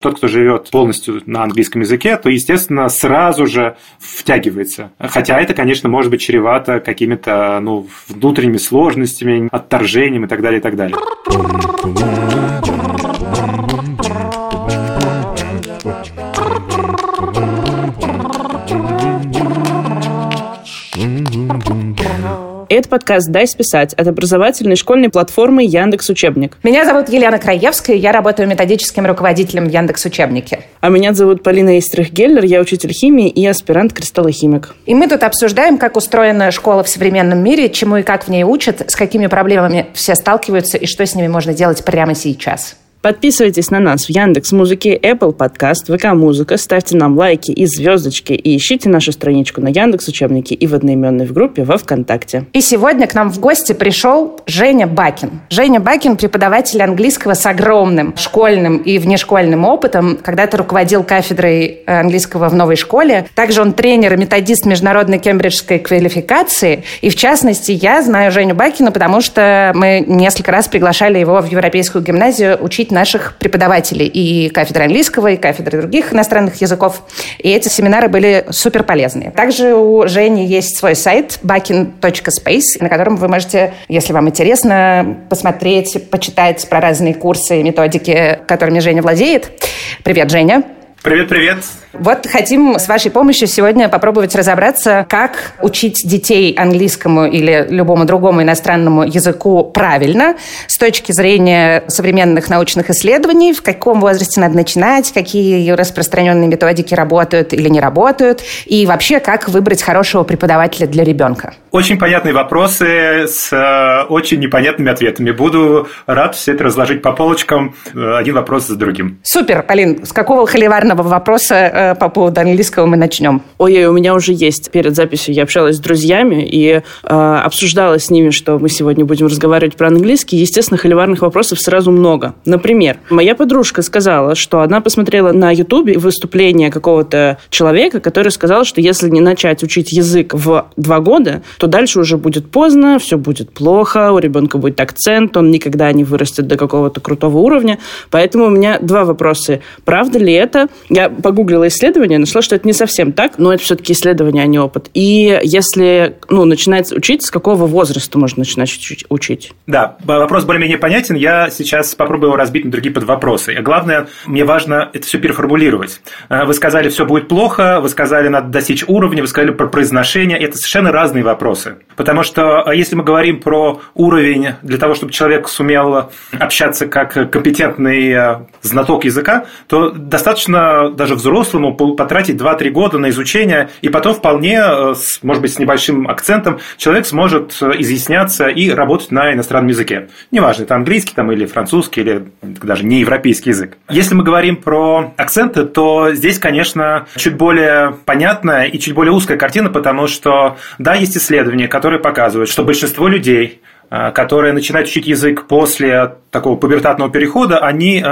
тот, кто живет полностью на английском языке, то, естественно, сразу же втягивается. Хотя это, конечно, может быть чревато какими-то ну, внутренними сложностями, отторжением и так далее, и так далее. Это подкаст «Дай списать» от образовательной школьной платформы Яндекс Учебник. Меня зовут Елена Краевская, я работаю методическим руководителем Яндекс Учебнике. А меня зовут Полина Эйстрих-Геллер, я учитель химии и аспирант кристаллохимик. И мы тут обсуждаем, как устроена школа в современном мире, чему и как в ней учат, с какими проблемами все сталкиваются и что с ними можно делать прямо сейчас. Подписывайтесь на нас в Яндекс Музыке, Apple Podcast, ВК Музыка, ставьте нам лайки и звездочки и ищите нашу страничку на Яндекс Учебнике и в одноименной в группе во ВКонтакте. И сегодня к нам в гости пришел Женя Бакин. Женя Бакин – преподаватель английского с огромным школьным и внешкольным опытом. Когда-то руководил кафедрой английского в новой школе. Также он тренер и методист международной кембриджской квалификации. И в частности, я знаю Женю Бакина, потому что мы несколько раз приглашали его в Европейскую гимназию учить учить наших преподавателей и кафедры английского, и кафедры других иностранных языков. И эти семинары были супер полезные. Также у Жени есть свой сайт bakin.space, на котором вы можете, если вам интересно, посмотреть, почитать про разные курсы и методики, которыми Женя владеет. Привет, Женя. Привет-привет. Вот хотим с вашей помощью сегодня попробовать разобраться, как учить детей английскому или любому другому иностранному языку правильно с точки зрения современных научных исследований, в каком возрасте надо начинать, какие распространенные методики работают или не работают, и вообще, как выбрать хорошего преподавателя для ребенка. Очень понятные вопросы с э, очень непонятными ответами. Буду рад все это разложить по полочкам, э, один вопрос за другим. Супер, Полин, с какого холиварного вопроса э, по поводу английского мы начнем. Ой, у меня уже есть. Перед записью я общалась с друзьями и э, обсуждала с ними, что мы сегодня будем разговаривать про английский. Естественно, холиварных вопросов сразу много. Например, моя подружка сказала, что она посмотрела на Ютубе выступление какого-то человека, который сказал, что если не начать учить язык в два года, то дальше уже будет поздно, все будет плохо, у ребенка будет акцент, он никогда не вырастет до какого-то крутого уровня. Поэтому у меня два вопроса. Правда ли это? Я погуглила исследование, нашла, что это не совсем так, но это все-таки исследование, а не опыт. И если ну, начинать учить, с какого возраста можно начинать учить? Да, вопрос более-менее понятен. Я сейчас попробую его разбить на другие подвопросы. И главное, мне важно это все переформулировать. А, вы сказали, все будет плохо, вы сказали, надо достичь уровня, вы сказали про произношение. Это совершенно разные вопросы. Потому что а, если мы говорим про уровень для того, чтобы человек сумел общаться как компетентный а, знаток языка, то достаточно даже взрослым по-взрослому потратить 2-3 года на изучение, и потом вполне, э, может быть, с небольшим акцентом, человек сможет э, изъясняться и работать на иностранном языке. Неважно, это английский там, или французский, или даже не европейский язык. Если мы говорим про акценты, то здесь, конечно, чуть более понятная и чуть более узкая картина, потому что, да, есть исследования, которые показывают, что большинство людей, э, которые начинают учить язык после такого пубертатного перехода, они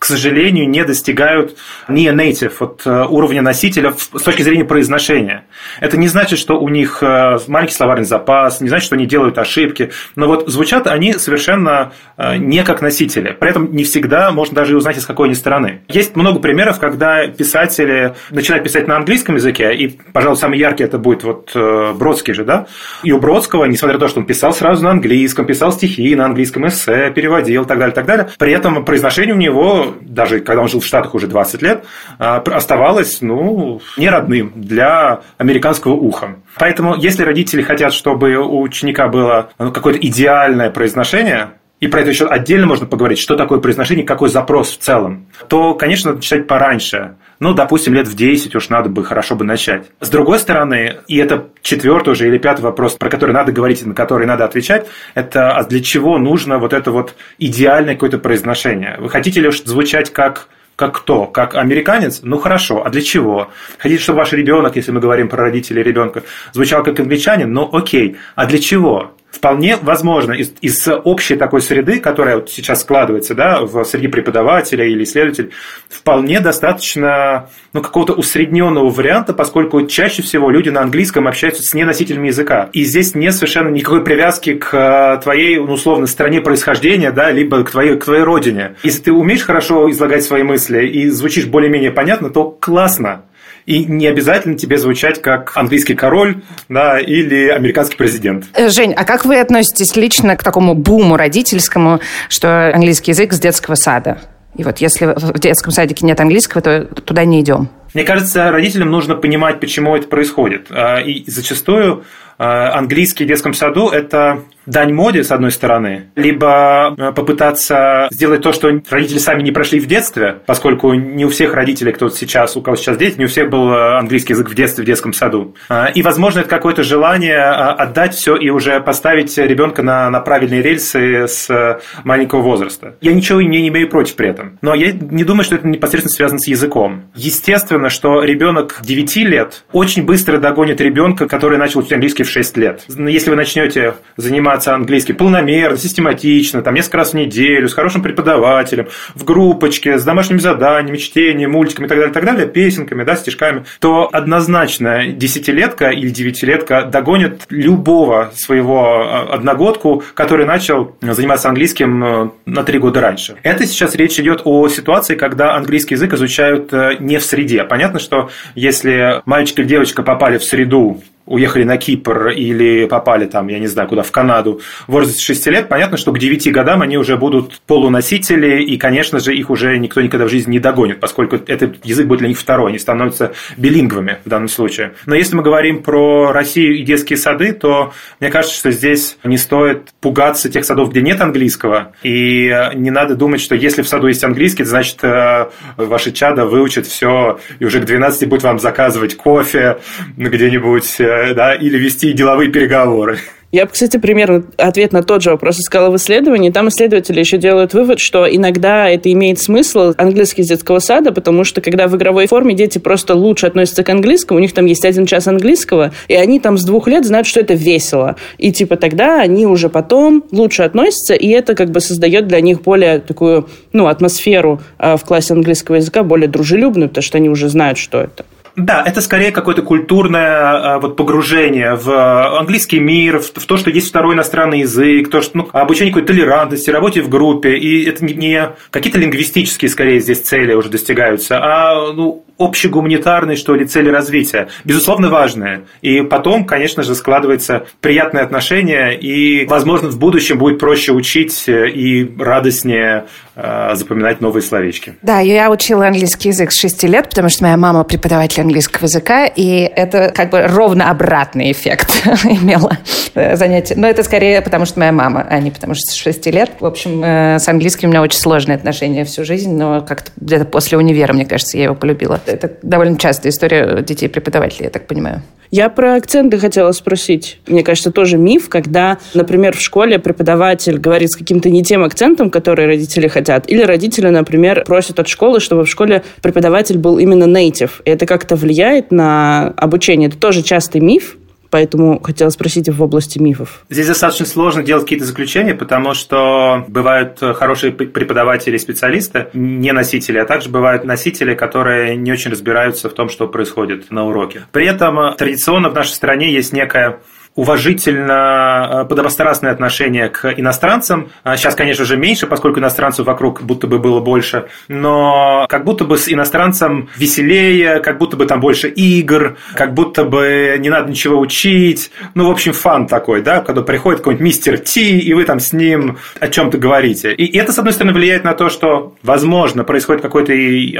к сожалению, не достигают не native от э, уровня носителя с точки зрения произношения. Это не значит, что у них э, маленький словарный запас, не значит, что они делают ошибки, но вот звучат они совершенно э, не как носители. При этом не всегда можно даже узнать, из какой они стороны. Есть много примеров, когда писатели начинают писать на английском языке, и, пожалуй, самый яркий это будет вот Бродский же, да? И у Бродского, несмотря на то, что он писал сразу на английском, писал стихи на английском эссе, переводил и так далее, так далее, при этом произношение у него даже когда он жил в Штатах уже 20 лет, а, оставалось ну, не родным для американского уха. Поэтому, если родители хотят, чтобы у ученика было ну, какое-то идеальное произношение, и про это еще отдельно можно поговорить, что такое произношение, какой запрос в целом, то, конечно, надо начать пораньше. Ну, допустим, лет в 10 уж надо бы, хорошо бы начать. С другой стороны, и это четвертый уже или пятый вопрос, про который надо говорить на который надо отвечать, это а для чего нужно вот это вот идеальное какое-то произношение? Вы хотите ли звучать как как кто? Как американец? Ну хорошо, а для чего? Хотите, чтобы ваш ребенок, если мы говорим про родителей ребенка, звучал как англичанин? Ну окей, а для чего? Вполне возможно из, из общей такой среды, которая вот сейчас складывается да, в среди преподавателя или исследователей, вполне достаточно ну, какого-то усредненного варианта, поскольку чаще всего люди на английском общаются с неносителями языка. И здесь нет совершенно никакой привязки к э, твоей, ну, условно, стране происхождения, да, либо к твоей, к твоей родине. Если ты умеешь хорошо излагать свои мысли и звучишь более-менее понятно, то классно. И не обязательно тебе звучать как английский король да, или американский президент. Э, Жень, а как вы относитесь лично к такому буму родительскому, что английский язык с детского сада? И вот если в детском садике нет английского, то туда не идем. Мне кажется, родителям нужно понимать, почему это происходит. А, и зачастую английский в детском саду – это дань моде, с одной стороны, либо э, попытаться сделать то, что родители сами не прошли в детстве, поскольку не у всех родителей, кто сейчас, у кого сейчас дети, не у всех был э, английский язык в детстве, в детском саду. И, возможно, это какое-то желание отдать все и уже поставить ребенка на, на правильные рельсы с э, маленького возраста. Я ничего не имею против при этом. Но я не думаю, что это непосредственно связано с языком. Естественно, что ребенок 9 лет очень быстро догонит ребенка, который начал учить английский в 6 лет. Если вы начнете заниматься заниматься английским полномерно, систематично, там несколько раз в неделю, с хорошим преподавателем, в группочке, с домашними заданиями, чтением, мультиками и так далее, и так далее, песенками, да, стишками, то однозначно десятилетка или девятилетка догонит любого своего а, одногодку, который начал заниматься английским э, на три года раньше. Это сейчас речь идет о ситуации, когда английский язык изучают э, не в среде. Понятно, что если мальчик или девочка попали в среду уехали на Кипр или попали там, я не знаю, куда, в Канаду в возрасте 6 лет, понятно, что к 9 годам они уже будут полуносители, и, конечно же, их уже никто никогда в жизни не догонит, поскольку этот язык будет для них второй, они становятся билингвами в данном случае. Но если мы говорим про Россию и детские сады, то мне кажется, что здесь не стоит пугаться тех садов, где нет английского, и не надо думать, что если в саду есть английский, значит э, ваши чада выучат все, и уже к 12 будет вам заказывать кофе где-нибудь э, да, или вести деловые переговоры. Я бы, кстати, примерно ответ на тот же вопрос искала в исследовании. Там исследователи еще делают вывод, что иногда это имеет смысл английский из детского сада, потому что когда в игровой форме дети просто лучше относятся к английскому, у них там есть один час английского, и они там с двух лет знают, что это весело. И типа тогда они уже потом лучше относятся, и это как бы создает для них более такую, ну, атмосферу э, в классе английского языка, более дружелюбную, потому что они уже знают, что это. Да, это скорее какое-то культурное вот, погружение в английский мир, в, то, что есть второй иностранный язык, то, что, ну, обучение какой-то толерантности, работе в группе. И это не какие-то лингвистические, скорее, здесь цели уже достигаются, а ну, общегуманитарные, что ли, цели развития. Безусловно, важные. И потом, конечно же, складывается приятное отношение, и, возможно, в будущем будет проще учить и радостнее э, запоминать новые словечки. Да, я учила английский язык с 6 лет, потому что моя мама преподаватель английского языка, и это как бы ровно обратный эффект имело э, занятие. Но это скорее потому, что моя мама, а не потому, что с 6 лет. В общем, э, с английским у меня очень сложные отношения всю жизнь, но как-то где-то после универа, мне кажется, я его полюбила. Это довольно частая история детей-преподавателей, я так понимаю. Я про акценты хотела спросить. Мне кажется, тоже миф, когда, например, в школе преподаватель говорит с каким-то не тем акцентом, который родители хотят, или родители, например, просят от школы, чтобы в школе преподаватель был именно native. И это как-то влияет на обучение. Это тоже частый миф, Поэтому хотела спросить в области мифов. Здесь достаточно сложно делать какие-то заключения, потому что бывают хорошие преподаватели и специалисты, не носители, а также бывают носители, которые не очень разбираются в том, что происходит на уроке. При этом традиционно в нашей стране есть некая уважительно э, подобострастное отношение к иностранцам. Сейчас, а конечно же, меньше, поскольку иностранцев вокруг будто бы было больше, но как будто бы с иностранцем веселее, как будто бы там больше игр, как будто бы не надо ничего учить. Ну, в общем, фан такой, да, когда приходит какой-нибудь мистер Ти, и вы там с ним о чем-то говорите. И это, с одной стороны, влияет на то, что, возможно, происходит какое-то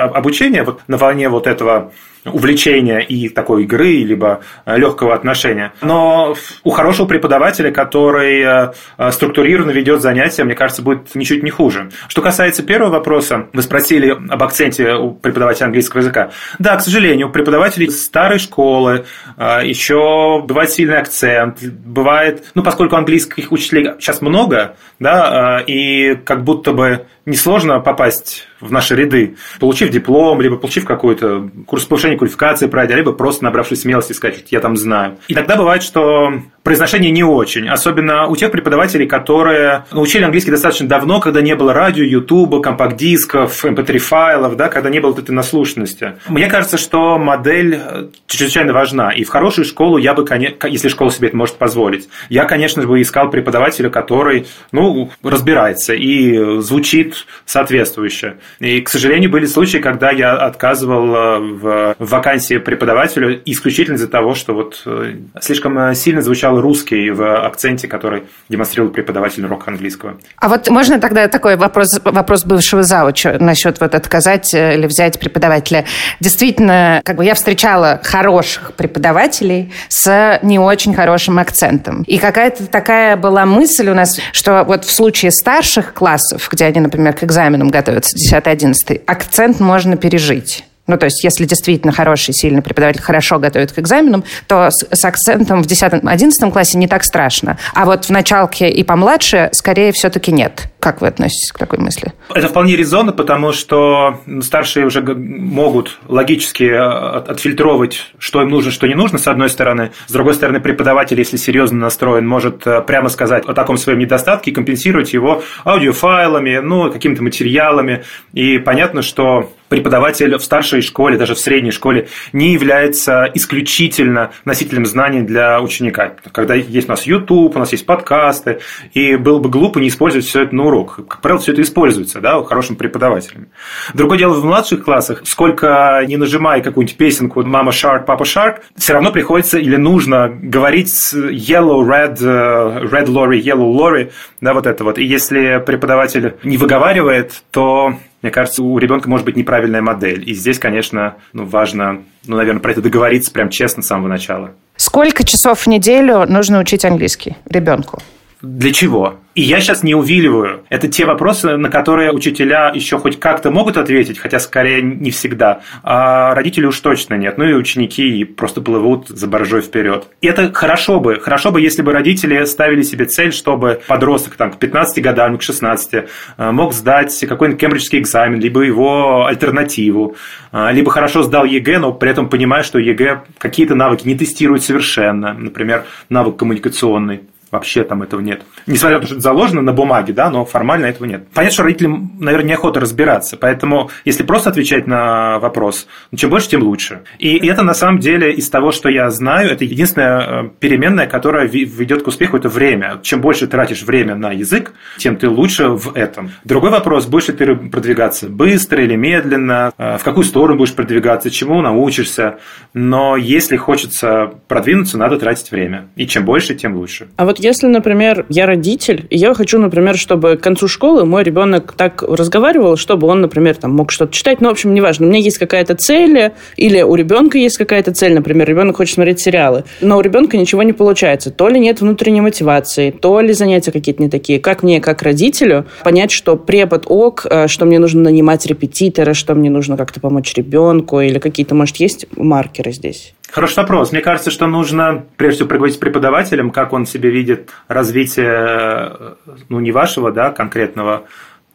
обучение вот на волне вот этого увлечения и такой игры, либо э, легкого отношения. Но у хорошего преподавателя, который э, э, структурированно ведет занятия, мне кажется, будет ничуть не хуже. Что касается первого вопроса, вы спросили об акценте у преподавателя английского языка. Да, к сожалению, у преподавателей старой школы еще бывает сильный акцент, бывает, ну, поскольку английских учителей сейчас много, да, и как будто бы несложно попасть в наши ряды, получив диплом, либо получив какой-то курс повышения квалификации пройдя, либо просто набравшись смелости сказать, я там знаю. Иногда бывает, что произношение не очень, особенно у тех преподавателей, которые научили английский достаточно давно, когда не было радио, ютуба, компакт-дисков, mp3-файлов, эм да, когда не было этой наслушанности. Мне кажется, что модель э, чрезвычайно важна, и в хорошую школу я бы, если школа себе это может позволить, я, конечно же, бы искал преподавателя, который, ну, разбирается и звучит соответствующе. И, к сожалению, были случаи, когда я отказывал э, в вакансии преподавателю исключительно из-за того, что вот э, слишком сильно звучал русский в акценте, который демонстрировал преподаватель рок английского. А вот можно тогда такой вопрос, вопрос бывшего зауча насчет вот отказать э, или взять преподавателя? Действительно, как бы я встречала хороших преподавателей с не очень хорошим акцентом. И какая-то такая была мысль у нас, что вот в случае старших классов, где они, например, к экзаменам готовятся, 10-11, акцент можно пережить. Ну, то есть, если действительно хороший, сильный преподаватель хорошо готовит к экзаменам, то с, с акцентом в 10-11 классе не так страшно. А вот в началке и помладше, скорее, все-таки нет. Как вы относитесь к такой мысли? Это вполне резонно, потому что старшие уже могут логически э, отфильтровать, что им нужно, что не нужно, с одной стороны. С другой стороны, преподаватель, если серьезно настроен, может э, прямо сказать о таком своем недостатке и компенсировать его аудиофайлами, ну, какими-то материалами. И понятно, что преподаватель в старшей школе, даже в средней школе, не является исключительно носителем знаний для ученика. Когда есть у нас YouTube, у нас есть подкасты, и было бы глупо не использовать все это на урок. Как правило, все это используется да, хорошим преподавателем. Другое дело в младших классах, сколько не нажимай какую-нибудь песенку «Мама Shark, Папа Shark», все равно приходится или нужно говорить yellow, red, э, red lorry, yellow lorry, да, вот это вот. И если преподаватель не выговаривает, то мне кажется, у ребенка может быть неправильная модель. И здесь, конечно, ну, важно, ну, наверное, про это договориться прям честно с самого начала. Сколько часов в неделю нужно учить английский ребенку? Для чего? И я сейчас не увиливаю. Это те вопросы, на которые учителя еще хоть как-то могут ответить, хотя скорее не всегда. А родители уж точно нет. Ну и ученики просто плывут за боржой вперед. И это хорошо бы. Хорошо бы, если бы родители ставили себе цель, чтобы подросток там, к 15 годам, к 16 э, мог сдать какой-нибудь кембриджский экзамен, либо его альтернативу, э, либо хорошо сдал ЕГЭ, но при этом понимая, что ЕГЭ какие-то навыки не тестирует совершенно. Например, навык коммуникационный. Вообще там этого нет. Несмотря на то, что это заложено на бумаге, да, но формально этого нет. Понятно, что родителям, наверное, неохота разбираться. Поэтому, если просто отвечать на вопрос, ну, чем больше, тем лучше. И это, на самом деле, из того, что я знаю, это единственная э, переменная, которая ведет к успеху, это время. Чем больше тратишь время на язык, тем ты лучше в этом. Другой вопрос, будешь ли ты продвигаться быстро или медленно, э, в какую сторону будешь продвигаться, чему научишься. Но если хочется продвинуться, надо тратить время. И чем больше, тем лучше. А вот если, например, я родитель, и я хочу, например, чтобы к концу школы мой ребенок так разговаривал, чтобы он, например, там мог что-то читать, ну, в общем, неважно, у меня есть какая-то цель, или у ребенка есть какая-то цель, например, ребенок хочет смотреть сериалы, но у ребенка ничего не получается. То ли нет внутренней мотивации, то ли занятия какие-то не такие. Как мне, как родителю, понять, что препод ок, э, что мне нужно нанимать репетитора, что мне нужно как-то помочь ребенку, или какие-то, может, есть маркеры здесь? Хороший вопрос. Мне кажется, что нужно прежде всего проговорить с преподавателем, как он себе видит развитие, ну, не вашего, да, конкретного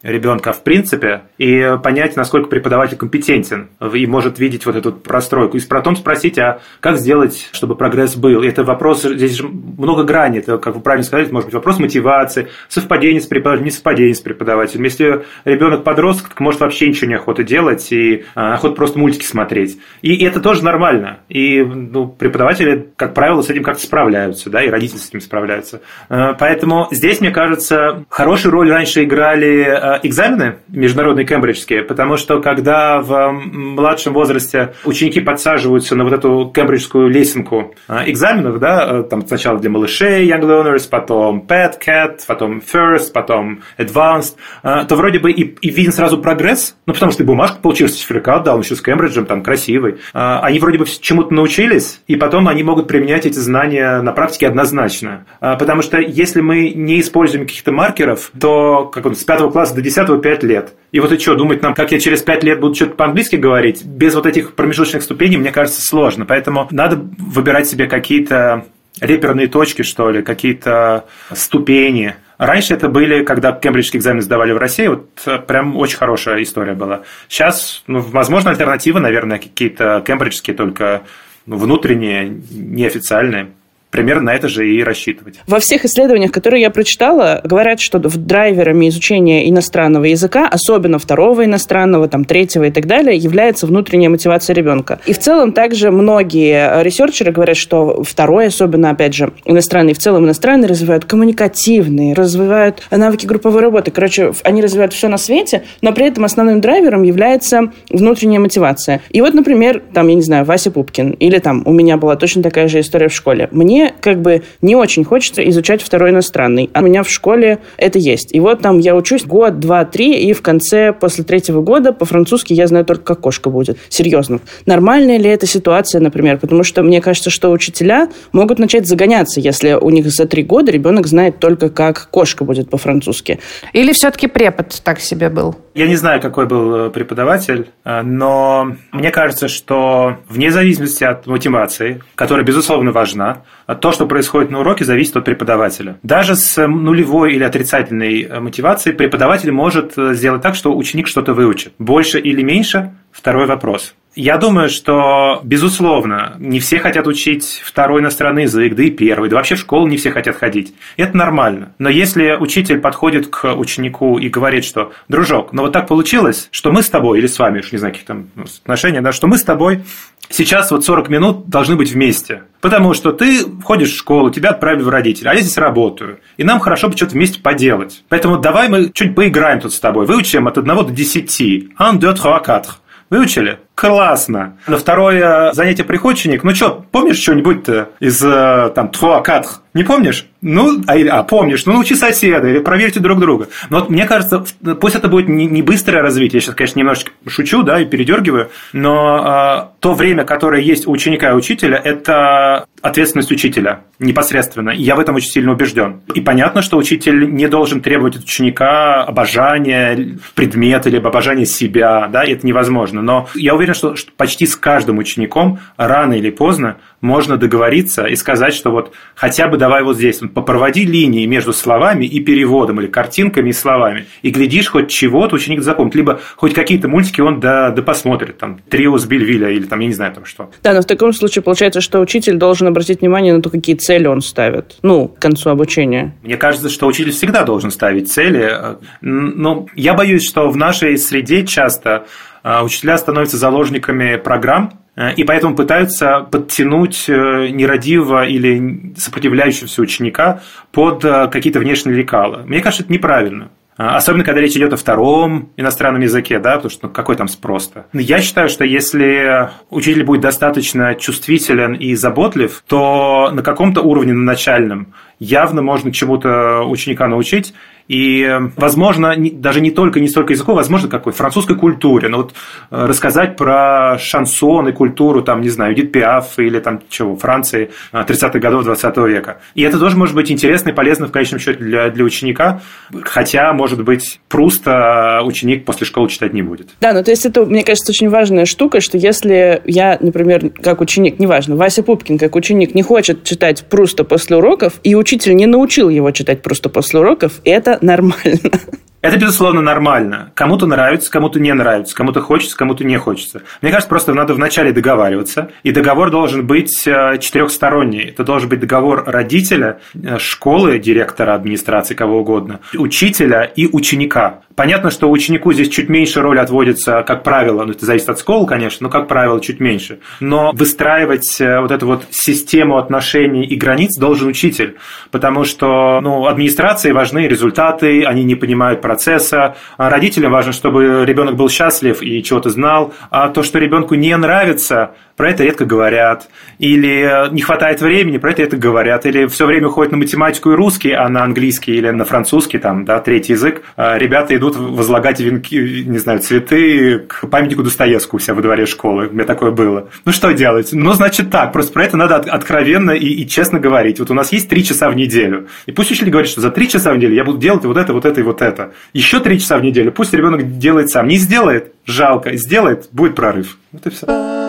ребенка в принципе и понять, насколько преподаватель компетентен и может видеть вот эту простройку. И потом спросить, а как сделать, чтобы прогресс был? И это вопрос, здесь же много граней, это, как вы правильно сказали, может быть вопрос мотивации, совпадение с преподавателем, не совпадение с преподавателем. Если ребенок подросток, может вообще ничего не охота делать и а, охота просто мультики смотреть. И это тоже нормально. И ну, преподаватели, как правило, с этим как-то справляются, да, и родители с этим справляются. А, поэтому здесь, мне кажется, хорошую роль раньше играли а, экзамены международные кембриджские, потому что когда в младшем возрасте ученики подсаживаются на вот эту кембриджскую лесенку а, экзаменов, да, э, там сначала для малышей Young Learners, потом Pet Cat, потом First, потом Advanced, то вроде бы и, и виден сразу прогресс, ну, потому что ты бумажку получил, сертификат дал, еще с Кембриджем, там, красивый. Они вроде бы чему-то научились, и потом они могут применять эти знания на практике однозначно. Потому что если мы не используем каких-то маркеров, то как он, с пятого класса до 10 5 лет. И вот и что, думать нам, как я через 5 лет буду что-то по-английски говорить, без вот этих промежуточных ступеней, мне кажется, сложно. Поэтому надо выбирать себе какие-то реперные точки, что ли, какие-то ступени, Раньше это были, когда кембриджские экзамены сдавали в России, вот э, прям очень хорошая история была. Сейчас, ну, возможно, альтернатива, наверное, какие-то кембриджские, только ну, внутренние, неофициальные примерно на это же и рассчитывать. Во всех исследованиях, которые я прочитала, говорят, что в драйверами изучения иностранного языка, особенно второго иностранного, там, третьего и так далее, является внутренняя мотивация ребенка. И в целом также многие ресерчеры говорят, что второй, особенно, опять же, иностранный, в целом иностранный, развивают коммуникативные, развивают навыки групповой работы. Короче, они развивают все на свете, но при этом основным драйвером является внутренняя мотивация. И вот, например, там, я не знаю, Вася Пупкин, или там у меня была точно такая же история в школе. Мне как бы не очень хочется изучать второй иностранный. А у меня в школе это есть. И вот там я учусь год, два, три, и в конце, после третьего года, по-французски я знаю только, как кошка будет. Серьезно. Нормальная ли эта ситуация, например? Потому что мне кажется, что учителя могут начать загоняться, если у них за три года ребенок знает только, как кошка будет по-французски. Или все-таки препод так себе был? Я не знаю, какой был э, преподаватель, э, но мне кажется, что вне зависимости от мотивации, которая, безусловно, важна, то, что происходит на уроке, зависит от преподавателя. Даже с нулевой или отрицательной э, мотивацией преподаватель может э, сделать так, что ученик что-то выучит. Больше или меньше – второй вопрос. Я думаю, что, безусловно, не все хотят учить второй иностранный язык, да и первый, да вообще в школу не все хотят ходить. Это нормально. Но если учитель подходит к ученику и говорит, что, дружок, ну вот так получилось, что мы с тобой, или с вами, уж не знаю, каких там отношения, да, что мы с тобой сейчас вот 40 минут должны быть вместе. Потому что ты входишь в школу, тебя отправили в родители, а я здесь работаю. И нам хорошо бы что-то вместе поделать. Поэтому давай мы чуть поиграем тут с тобой. Выучим от 1 до 10. Un, deux, trois, quatre. Выучили? Классно. На второе занятие приходит ученик. Ну что, помнишь что-нибудь-то из э, там trois? Не помнишь? Ну, а, а помнишь, ну научи соседа или проверьте друг друга. Но вот мне кажется, пусть это будет не, не быстрое развитие, я сейчас, конечно, немножечко шучу, да, и передергиваю, но э, то время, которое есть у ученика и учителя, это ответственность учителя непосредственно. И я в этом очень сильно убежден. И понятно, что учитель не должен требовать от ученика обожания предмета, либо обожания себя, да, это невозможно. Но я уверен, что почти с каждым учеником рано или поздно можно договориться и сказать, что вот хотя бы давай вот здесь, попроводи линии между словами и переводом, или картинками и словами, и глядишь, хоть чего-то ученик запомнит, либо хоть какие-то мультики он да, да посмотрит, там, Трио с Бельвиля, или там, я не знаю, там что. Да, но в таком случае получается, что учитель должен обратить внимание на то, какие цели он ставит, ну, к концу обучения. Мне кажется, что учитель всегда должен ставить цели, но я боюсь, что в нашей среде часто а, учителя становятся заложниками программ, Э, и поэтому пытаются подтянуть э, нерадивого или сопротивляющегося ученика под э, какие-то внешние лекала. Мне кажется, это неправильно. Особенно, когда речь идет о втором иностранном языке, да, потому что ну, какой там спрос-то. Я считаю, что если учитель будет достаточно чувствителен и заботлив, то на каком-то уровне, на начальном, явно можно чему-то ученика научить, и, возможно, даже не только, не столько языку, возможно, какой французской культуре. Ну, вот э, рассказать про шансон и культуру, там, не знаю, Эдит Пиаф или там чего, Франции 30-х э, годов 20 века. И это тоже может быть интересно и полезно в конечном счете для, для ученика, хотя, может быть, просто ученик после школы читать не будет. Да, ну то есть это, мне кажется, очень важная штука, что если я, например, как ученик, неважно, Вася Пупкин как ученик не хочет читать просто после уроков, и учитель не научил его читать просто после уроков, это нормально. Это, безусловно, нормально. Кому-то нравится, кому-то не нравится, кому-то хочется, кому-то не хочется. Мне кажется, просто надо вначале договариваться, и договор должен быть э, четырехсторонний. Это должен быть договор родителя, э, школы, директора, администрации, кого угодно, учителя и ученика. Понятно, что ученику здесь чуть меньше роли отводится, как правило, ну это зависит от школы, конечно, но как правило чуть меньше. Но выстраивать э, вот эту вот систему отношений и границ должен учитель, потому что ну, администрации важны результаты, они не понимают процесса, а родителям важно, чтобы ребенок был счастлив и чего-то знал, а то, что ребенку не нравится, про это редко говорят, или не хватает времени, про это редко говорят, или все время ходят на математику и русский, а на английский или на французский, там, да, третий язык, а ребята идут возлагать венки, не знаю, цветы к памятнику Достоевскому у себя во дворе школы. У меня такое было. Ну, что делать? Ну, значит так, просто про это надо откровенно и, и честно говорить. Вот у нас есть три часа в неделю, и пусть учитель говорит, что за три часа в неделю я буду делать вот это, вот это и вот это. Еще три часа в неделю, пусть ребенок делает сам. Не сделает, жалко, сделает, будет прорыв. Вот и все.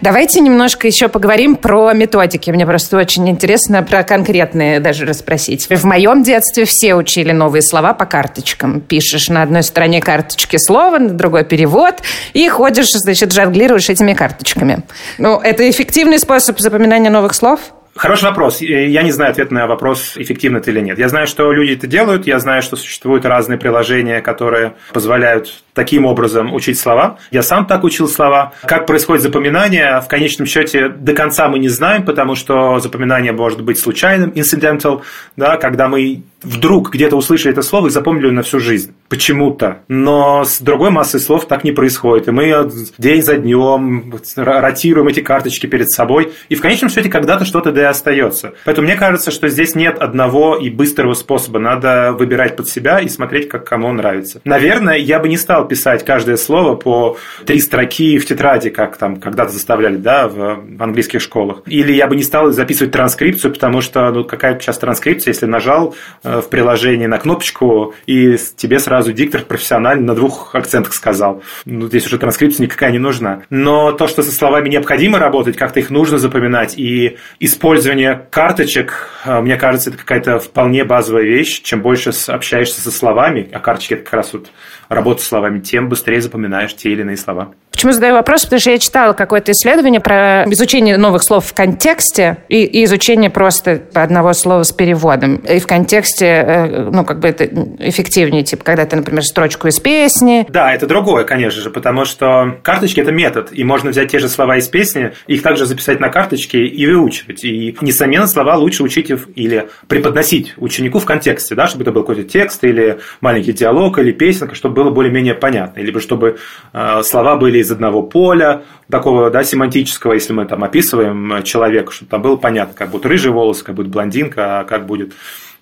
Давайте немножко еще поговорим про методики. Мне просто очень интересно про конкретные даже расспросить. В моем детстве все учили новые слова по карточкам. Пишешь на одной стороне карточки слово, на другой перевод, и ходишь, значит, жонглируешь этими карточками. Ну, это эффективный способ запоминания новых слов? Хороший вопрос. Я не знаю ответ на вопрос, эффективно это или нет. Я знаю, что люди это делают, я знаю, что существуют разные приложения, которые позволяют таким образом учить слова. Я сам так учил слова. Как происходит запоминание, в конечном счете до конца мы не знаем, потому что запоминание может быть случайным, incidental, да, когда мы вдруг где-то услышали это слово и запомнили на всю жизнь. Почему-то. Но с другой массой слов так не происходит. И мы день за днем ротируем эти карточки перед собой. И в конечном счете когда-то что-то да и остается. Поэтому мне кажется, что здесь нет одного и быстрого способа. Надо выбирать под себя и смотреть, как кому нравится. Наверное, я бы не стал писать каждое слово по три строки в тетради, как там когда-то заставляли, да, в, в английских школах. Или я бы не стал записывать транскрипцию, потому что, ну, какая сейчас транскрипция, если нажал Э, в приложении на кнопочку, и тебе сразу диктор профессионально на двух акцентах сказал. Ну, здесь уже транскрипция никакая не нужна. Но то, что со словами необходимо работать, как-то их нужно запоминать, и использование карточек, э, мне кажется, это какая-то вполне базовая вещь. Чем больше общаешься со словами, а карточки это как раз вот работа с словами, тем быстрее запоминаешь те или иные слова. Почему задаю вопрос? Потому что я читала какое-то исследование про изучение новых слов в контексте и, и изучение просто одного слова с переводом. И в контексте, э, ну, как бы это эффективнее, типа, когда ты, например, строчку из песни. Да, это другое, конечно же, потому что карточки – это метод, и можно взять те же слова из песни, их также записать на карточке и выучивать. И, несомненно, слова лучше учить или преподносить ученику в контексте, да, чтобы это был какой-то текст или маленький диалог или песенка, чтобы было более-менее понятно, либо чтобы э, слова были из одного поля, такого да, семантического, если мы там описываем человека, чтобы там было понятно, как будут рыжие волосы, как будет блондинка, а как будет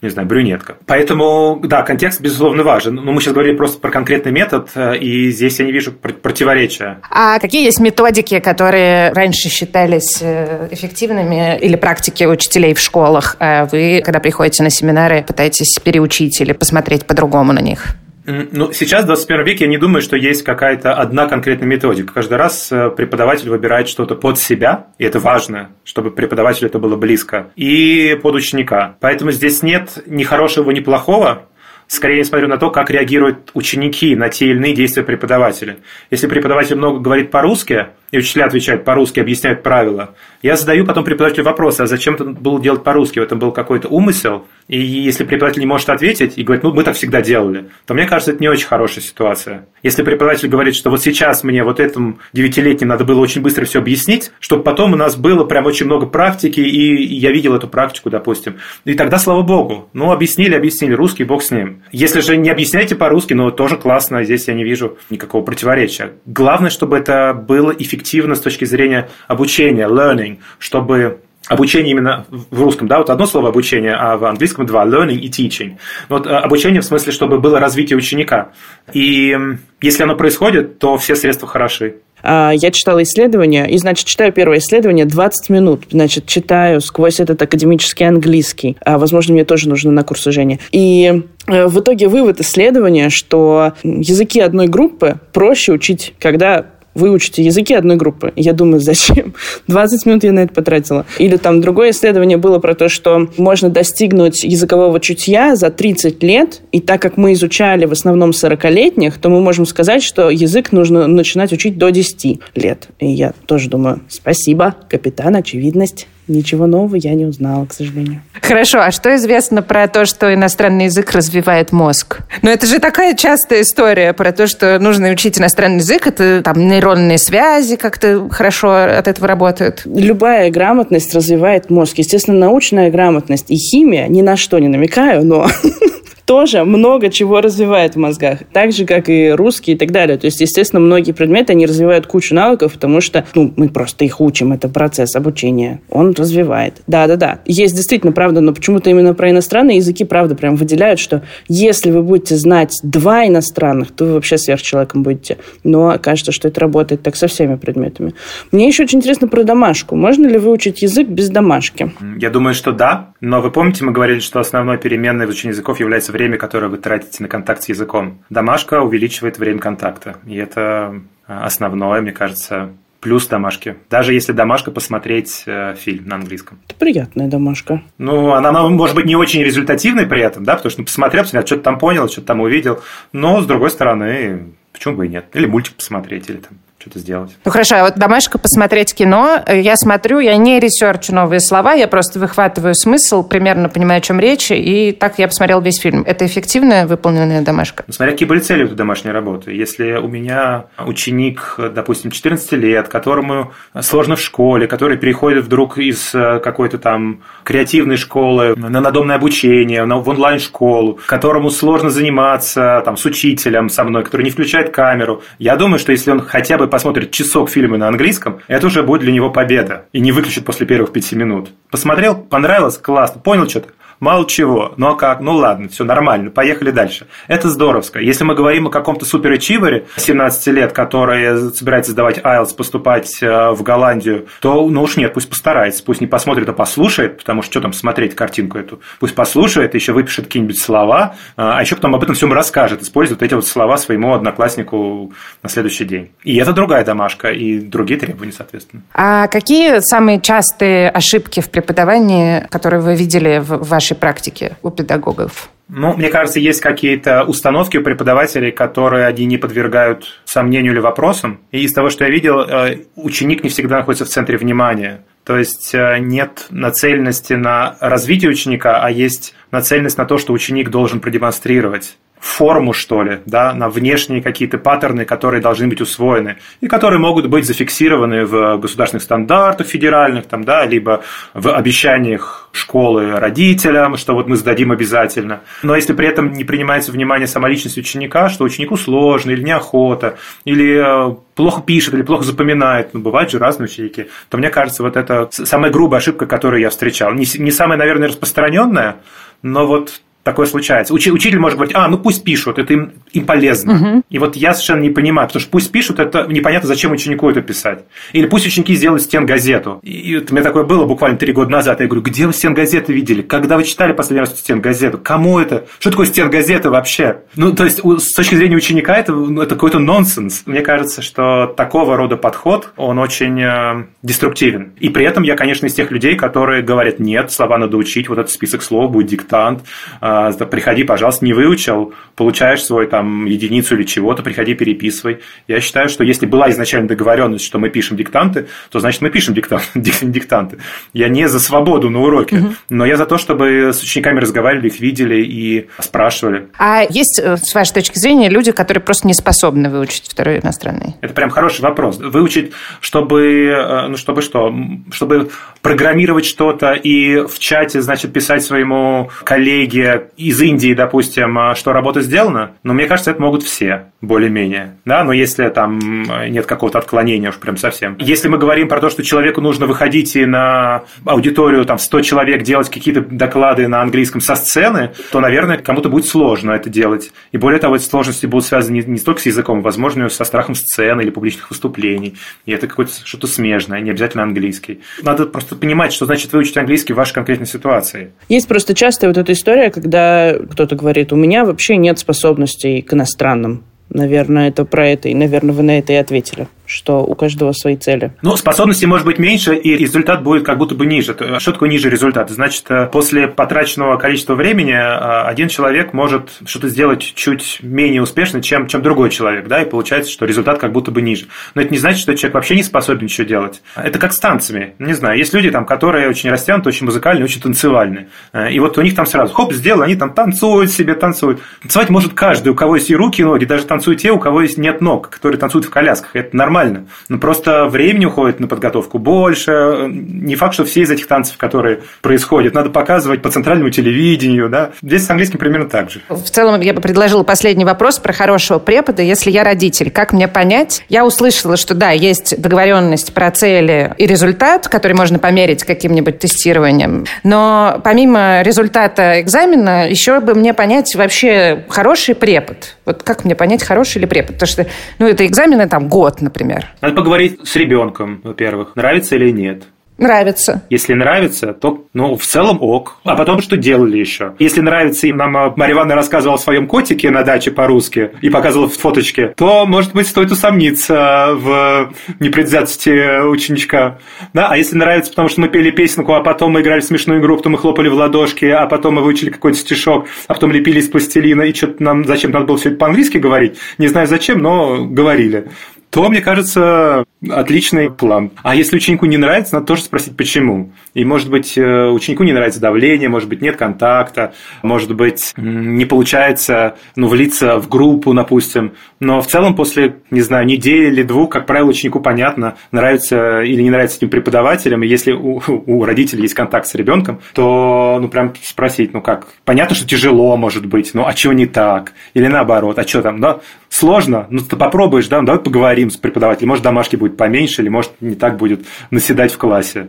не знаю, брюнетка. Поэтому, да, контекст, безусловно, важен. Но мы сейчас говорили просто про конкретный метод, э, и здесь я не вижу противоречия. А какие есть методики, которые раньше считались э, эффективными, или практики учителей в школах, вы, когда приходите на семинары, пытаетесь переучить или посмотреть по-другому на них? Ну, сейчас, в 21 веке, я не думаю, что есть какая-то одна конкретная методика. Каждый раз э, преподаватель выбирает что-то под себя, и это важно, чтобы преподавателю это было близко, и под ученика. Поэтому здесь нет ни хорошего, ни плохого, скорее смотрю на то, как реагируют ученики на те или иные действия преподавателя. Если преподаватель много говорит по-русски, и учителя отвечают по-русски, объясняют правила, я задаю потом преподавателю вопрос, а зачем это было делать по-русски? В этом был какой-то умысел? И если преподаватель не может ответить и говорит, ну, мы так всегда делали, то мне кажется, это не очень хорошая ситуация. Если преподаватель говорит, что вот сейчас мне вот этому девятилетним надо было очень быстро все объяснить, чтобы потом у нас было прям очень много практики, и я видел эту практику, допустим. И тогда, слава богу, ну, объяснили, объяснили, русский, бог с ним. Если же не объясняете по-русски, ну, тоже классно, здесь я не вижу никакого противоречия. Главное, чтобы это было эффективно с точки зрения обучения, learning, чтобы обучение именно в русском, да, вот одно слово обучение, а в английском два, learning и teaching. Вот э, обучение в смысле, чтобы было развитие ученика. И если оно происходит, то все средства хороши. А, я читала исследование, и, значит, читаю первое исследование 20 минут, значит, читаю сквозь этот академический английский. А, возможно, мне тоже нужно на курсы Жени. И э, в итоге вывод исследования, что языки одной группы проще учить, когда выучите языки одной группы. Я думаю, зачем? 20 минут я на это потратила. Или там другое исследование было про то, что можно достигнуть языкового чутья за 30 лет, и так как мы изучали в основном 40-летних, то мы можем сказать, что язык нужно начинать учить до 10 лет. И я тоже думаю, спасибо, капитан, очевидность. Ничего нового я не узнала, к сожалению. Хорошо, а что известно про то, что иностранный язык развивает мозг? Ну, это же такая частая история про то, что нужно учить иностранный язык, это там нейронные связи как-то хорошо от этого работают. Любая грамотность развивает мозг. Естественно, научная грамотность и химия, ни на что не намекаю, но тоже много чего развивает в мозгах. Так же, как и русский и так далее. То есть, естественно, многие предметы, они развивают кучу навыков, потому что, ну, мы просто их учим. Это процесс обучения. Он развивает. Да-да-да. Есть действительно, правда, но почему-то именно про иностранные языки, правда, прям выделяют, что если вы будете знать два иностранных, то вы вообще сверхчеловеком будете. Но кажется, что это работает так со всеми предметами. Мне еще очень интересно про домашку. Можно ли выучить язык без домашки? Я думаю, что да. Но вы помните, мы говорили, что основной переменной в изучении языков является время, которое вы тратите на контакт с языком. Домашка увеличивает время контакта. И это основное, мне кажется, плюс домашки. Даже если домашка посмотреть э, фильм на английском. Это приятная домашка. Ну, она, она может быть не очень результативной при этом, да, потому что ну, посмотрел, посмотрел, что-то там понял, что-то там увидел. Но, с другой стороны, почему бы и нет? Или мультик посмотреть, или там что-то сделать. Ну хорошо, а вот домашка посмотреть кино, я смотрю, я не ресерчу новые слова, я просто выхватываю смысл, примерно понимаю, о чем речь, и так я посмотрел весь фильм. Это эффективная выполненная домашка? Ну, смотря какие были цели у домашней работы. Если у меня ученик, допустим, 14 лет, которому сложно в школе, который переходит вдруг из э, какой-то там креативной школы на надомное обучение, в онлайн-школу, которому сложно заниматься там, с учителем со мной, который не включает камеру, я думаю, что если он хотя бы посмотрит часок фильма на английском, это уже будет для него победа. И не выключит после первых пяти минут. Посмотрел, понравилось, классно, понял что-то, Мало чего. Ну а как? Ну ладно, все нормально, поехали дальше. Это здоровско. Если мы говорим о каком-то суперачивере 17 лет, который собирается сдавать IELTS, поступать э, в Голландию, то ну уж нет, пусть постарается. Пусть не посмотрит, а послушает, потому что что там смотреть картинку эту. Пусть послушает, еще выпишет какие-нибудь слова, э, а еще потом об этом всем расскажет, использует эти вот слова своему однокласснику на следующий день. И это другая домашка, и другие требования, соответственно. А какие самые частые ошибки в преподавании, которые вы видели в вашей вашей практике у педагогов? Ну, мне кажется, есть какие-то установки у преподавателей, которые они не подвергают сомнению или вопросам. И из того, что я видел, э, ученик не всегда находится в центре внимания. То есть э, нет нацеленности на развитие ученика, а есть нацеленность на то, что ученик должен продемонстрировать форму, что ли, да, на внешние какие-то паттерны, которые должны быть усвоены, и которые могут быть зафиксированы в государственных стандартах федеральных, там, да, либо в обещаниях школы родителям, что вот мы сдадим обязательно. Но если при этом не принимается внимание сама личность ученика, что ученику сложно или неохота, или э, плохо пишет, или плохо запоминает, ну, бывают же разные ученики, то мне кажется, вот это самая грубая ошибка, которую я встречал. Не, не самая, наверное, распространенная, но вот такое случается. Уч, учитель может говорить, а, ну пусть пишут, это им, им полезно. Угу. И вот я совершенно не понимаю, потому что пусть пишут, это непонятно, зачем ученику это писать. Или пусть ученики сделают стенгазету. И вот у меня такое было буквально три года назад. Я говорю, где вы стенгазеты видели? Когда вы читали последний раз стенгазету? Кому это? Что такое стенгазета вообще? Ну, то есть, с точки зрения ученика, это, ну, это какой-то нонсенс. Мне кажется, что такого рода подход, он очень э, деструктивен. И при этом я, конечно, из тех людей, которые говорят, нет, слова надо учить, вот этот список слов будет диктант, э, приходи, пожалуйста, не выучил, получаешь свой там единицу или чего-то, приходи, переписывай. Я считаю, что если была изначально договоренность, что мы пишем диктанты, то значит мы пишем диктанты. Я не за свободу на уроке, но я за то, чтобы с учениками разговаривали, их видели и спрашивали. А есть, э, с вашей точки зрения, люди, которые просто не способны выучить второй иностранный? Это прям хороший вопрос. Выучить, чтобы, э, ну, чтобы что? Чтобы программировать что-то и в чате, значит, писать своему коллеге из Индии, допустим, а, что работа сделана, но мне кажется, это могут все, более-менее. Да, но если там нет какого-то отклонения уж прям совсем. Если мы говорим про то, что человеку нужно выходить и на аудиторию там 100 человек делать какие-то доклады на английском со сцены, то, наверное, кому-то будет сложно это делать. И более того, эти сложности будут связаны не, не столько с языком, возможно, со страхом сцены или публичных выступлений. И это какое-то что-то смежное, не обязательно английский. Надо просто понимать, что значит выучить английский в вашей конкретной ситуации. Есть просто частая вот эта история, когда когда кто-то говорит, у меня вообще нет способностей к иностранным. Наверное, это про это, и, наверное, вы на это и ответили что у каждого свои цели. Ну, способности может быть меньше, и результат будет как будто бы ниже. Что такое ниже результат? Значит, э, после потраченного количества времени э, один человек может что-то сделать чуть менее успешно, чем, чем другой человек, да, и получается, что результат как будто бы ниже. Но это не значит, что человек вообще не способен ничего делать. Это как с танцами. Не знаю, есть люди, там, которые очень растянуты, очень музыкальные, очень танцевальные. Э, и вот у них там сразу, хоп, сделал, они там танцуют себе, танцуют. Танцевать может каждый, у кого есть и руки, и ноги, даже танцуют те, у кого есть нет ног, которые танцуют в колясках. Это нормально нормально. Но просто времени уходит на подготовку больше. Не факт, что все из этих танцев, которые происходят, надо показывать по центральному телевидению. Да? Здесь с английским примерно так же. В целом, я бы предложила последний вопрос про хорошего препода. Если я родитель, как мне понять? Я услышала, что да, есть договоренность про цели и результат, который можно померить каким-нибудь тестированием. Но помимо результата экзамена, еще бы мне понять вообще хороший препод. Вот как мне понять, хороший или препод? Потому что, ну, это экзамены там год, например. Надо поговорить с ребенком, во-первых, нравится или нет. Нравится. Если нравится, то, ну, в целом ок. А потом что делали еще? Если нравится, и нам а, Мария Ивановна рассказывала о своем котике на даче по-русски и показывала фоточки, то, может быть, стоит усомниться в непредвзятости ученичка. Да? А если нравится, потому что мы пели песенку, а потом мы играли в смешную игру, потом мы хлопали в ладошки, а потом мы выучили какой-то стишок, а потом лепили из пластилина, и что-то нам зачем надо было все это по-английски говорить, не знаю зачем, но говорили то, мне кажется, отличный план. А если ученику не нравится, надо тоже спросить, почему. И, может быть, э, ученику не нравится давление, может быть, нет контакта, может быть, не получается ну, влиться в группу, допустим. Но в целом после, не знаю, недели или двух, как правило, ученику понятно, нравится или не нравится этим преподавателям. И если у, у родителей есть контакт с ребенком, то ну прям спросить, ну как, понятно, что тяжело, может быть, ну а чего не так? Или наоборот, а что там, да, сложно, ну ты попробуешь, да, ну, давай поговорим с преподавателем, может домашки будет поменьше, или может не так будет наседать в классе.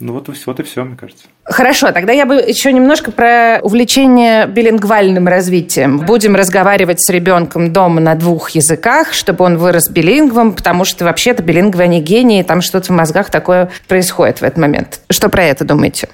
Ну вот, вот и все, мне кажется. Хорошо, тогда я бы еще немножко про увлечение билингвальным развитием. Будем разговаривать с ребенком дома на двух языках, чтобы он вырос билингвом, потому что вообще-то билингвы, они гении, там что-то в мозгах такое происходит в этот момент. Что про это думаете?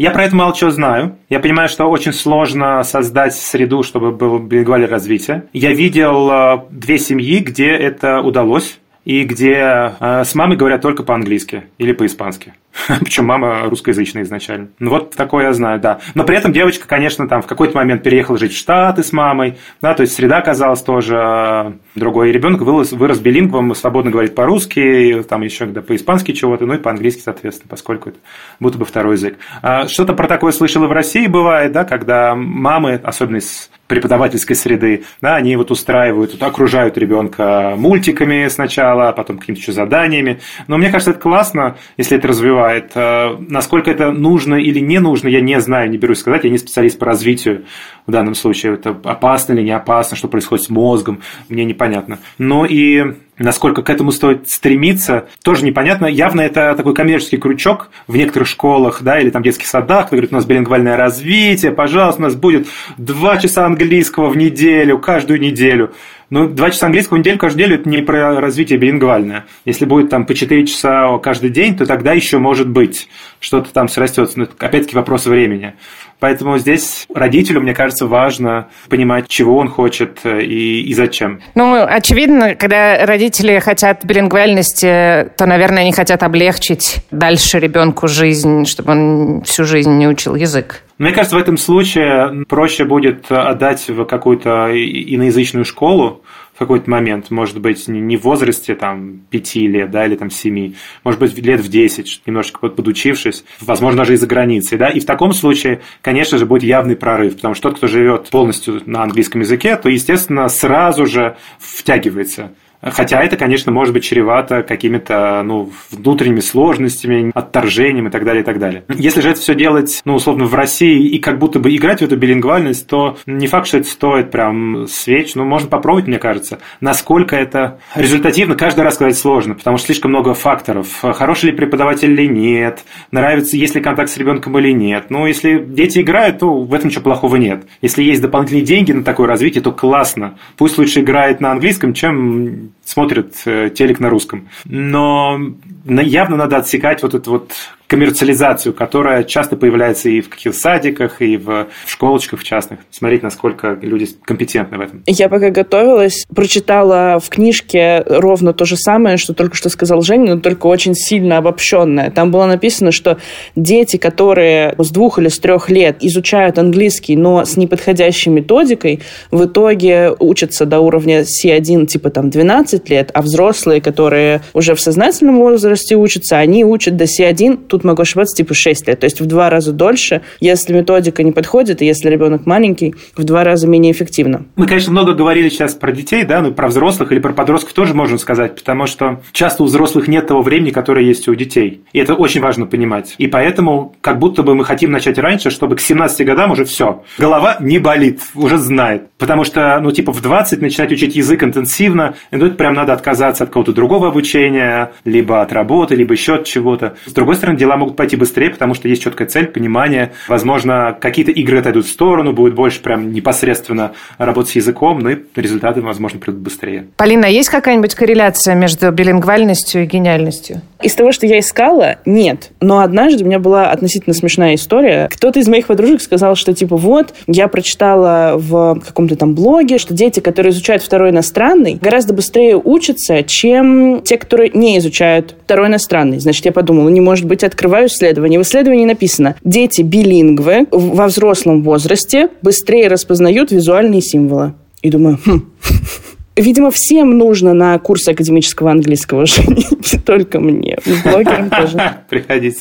Я про это мало чего знаю. Я понимаю, что очень сложно создать среду, чтобы было билингвальное развитие. Я видел э, две семьи, где это удалось и где э, с мамой говорят только по-английски или по-испански. Причем мама русскоязычная изначально. Ну вот такое я знаю, да. Но при этом девочка, конечно, там в какой-то момент переехала жить в Штаты с мамой, да, то есть среда оказалась тоже э, другой. И ребенок вырос, вырос билингвом, свободно говорит по-русски, там еще когда по-испански чего-то, ну и по-английски, соответственно, поскольку это будто бы второй язык. А что-то про такое слышал и в России бывает, да, когда мамы, особенно из преподавательской среды, да, они вот устраивают, окружают ребенка мультиками сначала, а потом какими-то еще заданиями. Но мне кажется, это классно, если это развивает. Э, насколько это нужно или не нужно, я не знаю, не берусь сказать, я не специалист по развитию в данном случае. Это опасно или не опасно, что происходит с мозгом, мне непонятно. Но и Насколько к этому стоит стремиться, тоже непонятно. Явно это такой коммерческий крючок в некоторых школах, да, или там детских садах, кто говорит, у нас билингвальное развитие, пожалуйста, у нас будет два часа английского в неделю, каждую неделю. Ну, два часа английского в неделю каждую неделю – это не про развитие билингвальное. Если будет там по 4 часа каждый день, то тогда еще может быть что-то там срастется. Но опять-таки вопрос времени. Поэтому здесь родителю, мне кажется, важно понимать, чего он хочет э, и, и зачем. Ну, очевидно, когда родители хотят билингвальности, то, наверное, они хотят облегчить дальше ребенку жизнь, чтобы он всю жизнь не учил язык. Мне кажется, в этом случае проще будет отдать в какую-то иноязычную школу, какой-то момент, может быть, не в возрасте там, 5 лет, да, или там 7, может быть, лет в 10, немножечко подучившись, возможно, даже и за границей, да, и в таком случае, конечно же, будет явный прорыв, потому что тот, кто живет полностью на английском языке, то, естественно, сразу же втягивается Хотя это, конечно, может быть чревато какими-то ну, внутренними сложностями, отторжением и так далее, и так далее. Если же это все делать, ну, условно, в России и как будто бы играть в эту билингвальность, то не факт, что это стоит прям свеч, ну, можно попробовать, мне кажется. Насколько это результативно, каждый раз сказать сложно, потому что слишком много факторов. Хороший ли преподаватель или нет, нравится, есть ли контакт с ребенком или нет. Ну, если дети играют, то в этом ничего плохого нет. Если есть дополнительные деньги на такое развитие, то классно. Пусть лучше играет на английском, чем um, смотрят э, телек на русском. Но явно надо отсекать вот эту вот коммерциализацию, которая часто появляется и в каких-то садиках, и в школочках частных. Смотреть, насколько люди компетентны в этом. Я пока готовилась, прочитала в книжке ровно то же самое, что только что сказал Женя, но только очень сильно обобщенное. Там было написано, что дети, которые с двух или с трех лет изучают английский, но с неподходящей методикой, в итоге учатся до уровня C1 типа там 12 лет, а взрослые, которые уже в сознательном возрасте учатся, они учат до C1, тут могу ошибаться, типа 6 лет. То есть в два раза дольше, если методика не подходит, и если ребенок маленький, в два раза менее эффективно. Мы, конечно, много говорили сейчас про детей, да, ну про взрослых или про подростков тоже можно сказать, потому что часто у взрослых нет того времени, которое есть у детей. И это очень важно понимать. И поэтому как будто бы мы хотим начать раньше, чтобы к 17 годам уже все. Голова не болит, уже знает. Потому что, ну, типа, в 20 начинать учить язык интенсивно, ну, это прям надо отказаться от какого-то другого обучения, либо от работы, либо еще от чего-то. С другой стороны, дела могут пойти быстрее, потому что есть четкая цель, понимание. Возможно, какие-то игры отойдут в сторону, будет больше прям непосредственно работать с языком, ну и результаты, возможно, придут быстрее. Полина, есть какая-нибудь корреляция между билингвальностью и гениальностью? Из того, что я искала, нет. Но однажды у меня была относительно смешная история. Кто-то из моих подружек сказал, что типа вот, я прочитала в каком-то там блоге, что дети, которые изучают второй иностранный, гораздо быстрее учатся, чем те, которые не изучают второй иностранный. Значит, я подумала, не может быть, открываю исследование. В исследовании написано, дети билингвы во взрослом возрасте быстрее распознают визуальные символы. И думаю, хм, Видимо, всем нужно на курс академического английского уже, не только мне, блогерам тоже. Приходите.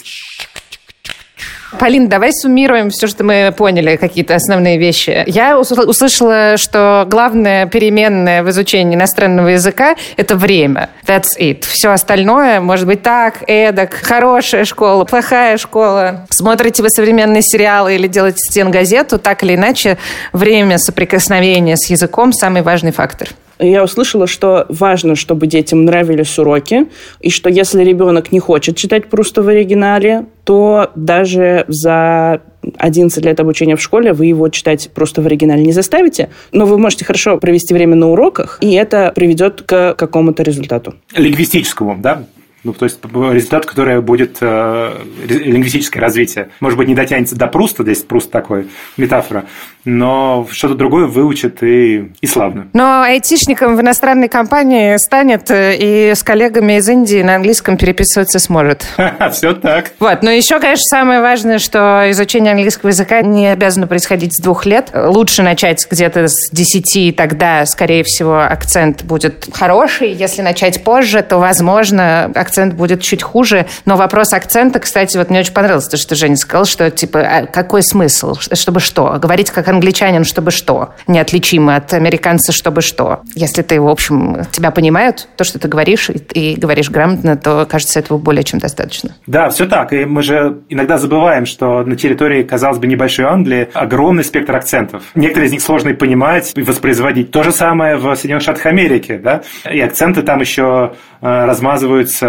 Полин, давай суммируем все, что мы поняли, какие-то основные вещи. Я услышала, что главное переменное в изучении иностранного языка – это время. That's it. Все остальное может быть так, эдак, хорошая школа, плохая школа. Смотрите вы современные сериалы или делаете стенгазету, так или иначе, время соприкосновения с языком – самый важный фактор я услышала, что важно, чтобы детям нравились уроки, и что если ребенок не хочет читать Пруста в оригинале, то даже за 11 лет обучения в школе вы его читать просто в оригинале не заставите, но вы можете хорошо провести время на уроках, и это приведет к какому-то результату. Лингвистическому, да? Ну, то есть результат, который будет э, лингвистическое развитие. Может быть, не дотянется до Пруста, здесь Пруст такой, метафора, но что-то другое выучит и, и славно. Но айтишником в иностранной компании станет э, и с коллегами из Индии на английском переписываться сможет. Все так. Вот. Но еще, конечно, самое важное, что изучение английского языка не обязано происходить с двух лет. Лучше начать где-то с десяти, тогда, скорее всего, акцент будет хороший. Если начать позже, то, возможно, акцент будет чуть хуже. Но вопрос акцента, кстати, вот мне очень понравилось то, что Женя сказал, что, типа, а какой смысл? Чтобы что? Говорить как англичанин, чтобы что? Неотличимый от американца, чтобы что? Если ты, в общем, тебя понимают, то, что ты говоришь, и, и говоришь грамотно, то, кажется, этого более чем достаточно. Да, все так. И мы же иногда забываем, что на территории, казалось бы, небольшой Англии огромный спектр акцентов. Некоторые из них сложно понимать и воспроизводить. То же самое в Соединенных Штатах Америки, да? И акценты там еще э, размазываются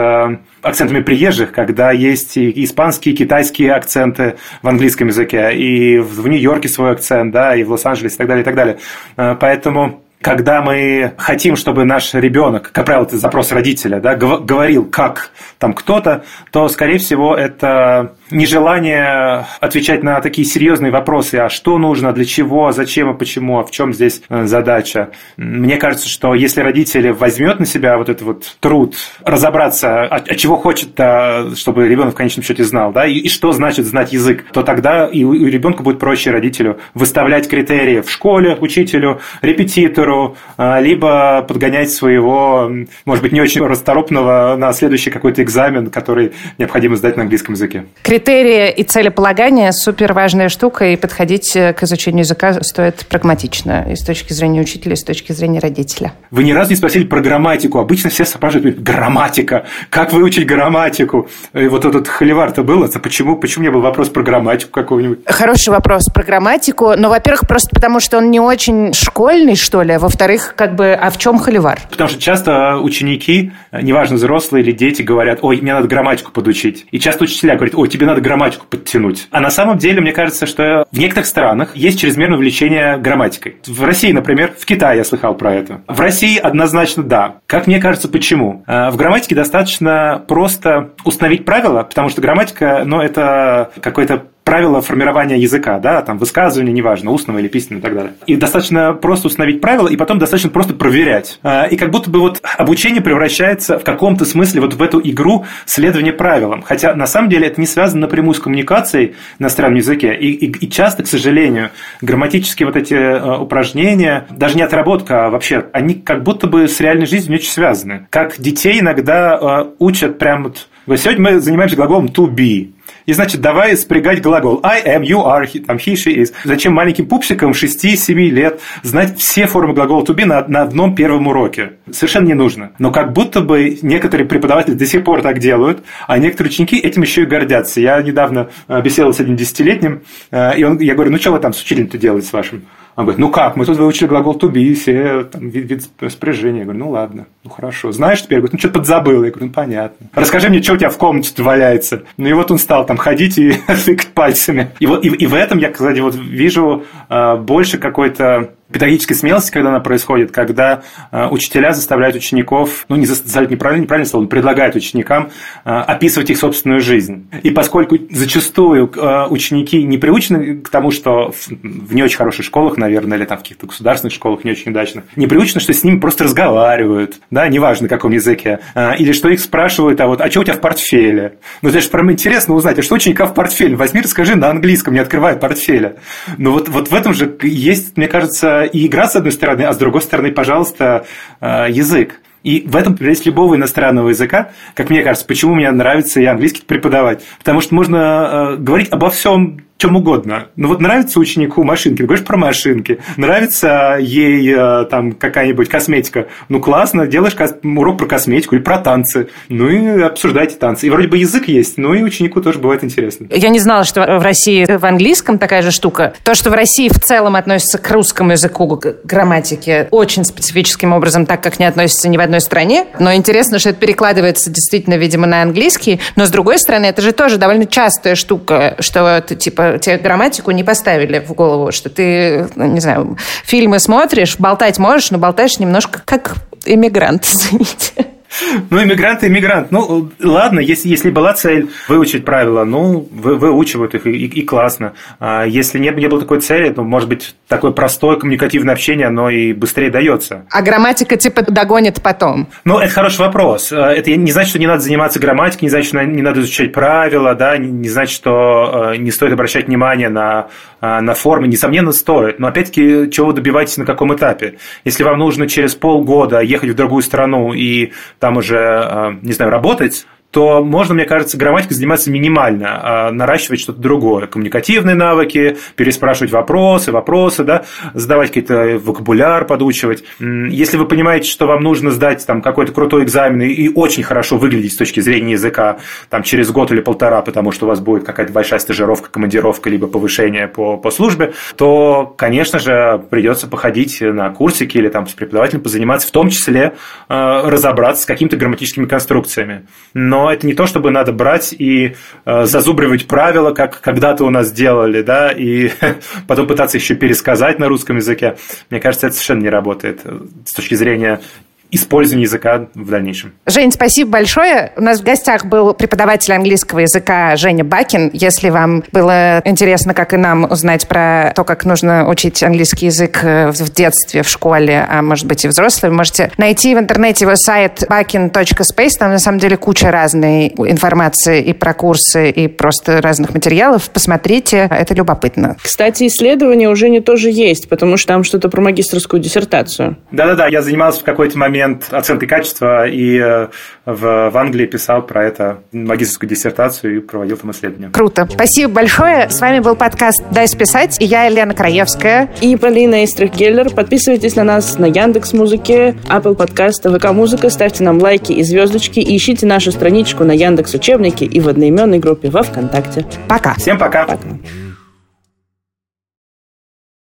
акцентами приезжих, когда есть и испанские, и китайские акценты в английском языке, и в Нью-Йорке свой акцент, да, и в Лос-Анджелесе и так далее, и так далее. Э, поэтому когда мы хотим, чтобы наш ребенок, как правило, это запрос родителя, да, говорил как там кто-то, то, скорее всего, это нежелание отвечать на такие серьезные вопросы, а что нужно, для чего, зачем и почему, а в чем здесь э, задача. Мне кажется, что если родители возьмет на себя вот этот вот труд разобраться, от, от чего хочет, чтобы ребенок в конечном счете знал, да, и, и что значит знать язык, то тогда и у, и ребенка будет проще родителю выставлять критерии в школе, учителю, репетитору, а, либо подгонять своего, может быть, не очень расторопного на следующий какой-то экзамен, который необходимо сдать на английском языке. Критерии и целеполагание – супер важная штука, и подходить к изучению языка стоит прагматично и с точки зрения учителя, и с точки зрения родителя. Вы ни разу не спросили про грамматику. Обычно все спрашивают, грамматика, как выучить грамматику? И вот этот холивар-то был, это почему, почему не был вопрос про грамматику какого-нибудь? Хороший вопрос про грамматику, но, во-первых, просто потому, что он не очень школьный, что ли, а во-вторых, как бы, а в чем холивар? Потому что часто ученики, неважно, взрослые или дети, говорят, ой, мне надо грамматику подучить. И часто учителя говорят, ой, тебе надо грамматику подтянуть. А на самом деле, мне кажется, что в некоторых странах есть чрезмерное увлечение грамматикой. В России, например, в Китае я слыхал про это. В России однозначно да. Как мне кажется, почему? А, в грамматике достаточно просто установить правила, потому что грамматика, ну, это какой-то правила формирования языка, да, там высказывания, неважно, устного или письменного и так далее. И достаточно просто установить правила, и потом достаточно просто проверять. А, и как будто бы вот обучение превращается в каком-то смысле вот в эту игру следования правилам. Хотя на самом деле это не связано напрямую с коммуникацией на иностранном языке. И, и, и часто, к сожалению, грамматические вот эти э, упражнения, даже не отработка, а вообще, они как будто бы с реальной жизнью не очень связаны. Как детей иногда э, учат прям вот... Сегодня мы занимаемся глаголом to be. И, значит, давай спрягать глагол I am, you are, там, he, she is. Зачем маленьким пупсикам 6-7 лет знать все формы глагола to be на, на одном первом уроке? Совершенно не нужно. Но как будто бы некоторые преподаватели до сих пор так делают, а некоторые ученики этим еще и гордятся. Я недавно э, беседовал с одним десятилетним, э, и он, я говорю, ну что вы там с учителем-то делаете с вашим? Он говорит, ну как, мы тут выучили глагол to be, все там, вид, вид спряжения. Я говорю, ну ладно, ну хорошо. Знаешь теперь? Говорит, ну что-то подзабыл. Я говорю, ну понятно. Расскажи мне, что у тебя в комнате валяется. Ну и вот он стал там ходить и тыкать пальцами. И, вот, и, и в этом я, кстати, вот вижу э, больше какой-то педагогической смелости, когда она происходит, когда э, учителя заставляют учеников, ну, не заставляют неправильно, неправильно слово, предлагают ученикам э, описывать их собственную жизнь. И поскольку зачастую э, ученики не приучены к тому, что в, не очень хороших школах, наверное, или там в каких-то государственных школах не очень удачно, не приучены, что с ними просто разговаривают, да, неважно, на каком языке, или что их спрашивают, а вот, а что у тебя в портфеле? Ну, это же прям интересно узнать, а что ученика в портфеле? Возьми, расскажи на английском, не открывай портфеля. Ну, вот, вот в этом же есть, мне кажется, и игра, с одной стороны, а с другой стороны, пожалуйста, э, язык. И в этом есть любого иностранного языка, как мне кажется, почему мне нравится и английский преподавать. Потому что можно э, говорить обо всем чем угодно. Ну вот нравится ученику машинки, говоришь про машинки, нравится ей э, там какая-нибудь косметика, ну классно, делаешь урок про косметику или про танцы, ну и обсуждайте танцы. И вроде бы язык есть, но и ученику тоже бывает интересно. Я не знала, что в России в английском такая же штука. То, что в России в целом относится к русскому языку, к грамматике очень специфическим образом, так как не относится ни в одной стране. Но интересно, что это перекладывается действительно, видимо, на английский. Но с другой стороны, это же тоже довольно частая штука, что это типа тебе грамматику не поставили в голову, что ты, не знаю, фильмы смотришь, болтать можешь, но болтаешь немножко как иммигрант, извините. Ну, иммигрант и иммигрант. Ну, ладно, если, если была цель выучить правила, ну, вы, выучивают их, и, и, классно. А если не, не было такой цели, то, может быть, такое простое коммуникативное общение, оно и быстрее дается. А грамматика, типа, догонит потом? Ну, это хороший вопрос. А, это не значит, что не надо заниматься грамматикой, не значит, что не надо изучать правила, да, не значит, что а, не стоит обращать внимание на, а, на формы. Несомненно, стоит. Но, опять-таки, чего вы добиваетесь на каком этапе? Если вам нужно через полгода ехать в другую страну и там уже, э, не знаю, работать, то можно, мне кажется, грамматикой заниматься минимально, а наращивать что-то другое. Коммуникативные навыки, переспрашивать вопросы, вопросы, да, задавать какой-то вокабуляр, подучивать. Если вы понимаете, что вам нужно сдать там какой-то крутой экзамен и очень хорошо выглядеть с точки зрения языка там, через год или полтора, потому что у вас будет какая-то большая стажировка, командировка, либо повышение по, по службе, то, конечно же, придется походить на курсики или там с преподавателем позаниматься, в том числе э, разобраться с какими-то грамматическими конструкциями. Но но это не то, чтобы надо брать и э, зазубривать правила, как когда-то у нас делали, да, и потом пытаться еще пересказать на русском языке. Мне кажется, это совершенно не работает э, с точки зрения использования языка в дальнейшем. Жень, спасибо большое. У нас в гостях был преподаватель английского языка Женя Бакин. Если вам было интересно, как и нам, узнать про то, как нужно учить английский язык э, в детстве, в школе, а может быть и взрослым, можете найти в интернете его сайт bakin.space. Там на самом деле куча разной информации и про курсы, и просто разных материалов. Посмотрите, это любопытно. Кстати, исследования уже не тоже есть, потому что там что-то про магистрскую диссертацию. Да-да-да, я занимался в какой-то момент момент оценки качества и э, в, в Англии писал про это магистрскую диссертацию и проводил там исследования. Круто. Спасибо большое. С вами был подкаст «Дай списать» и я, Елена Краевская. И Полина Истрих-Геллер. Подписывайтесь на нас на Яндекс Музыке, Apple Podcast, ВК Музыка, ставьте нам лайки и звездочки и ищите нашу страничку на Яндекс Учебнике и в одноименной группе во Вконтакте. Пока. Всем пока. Пока.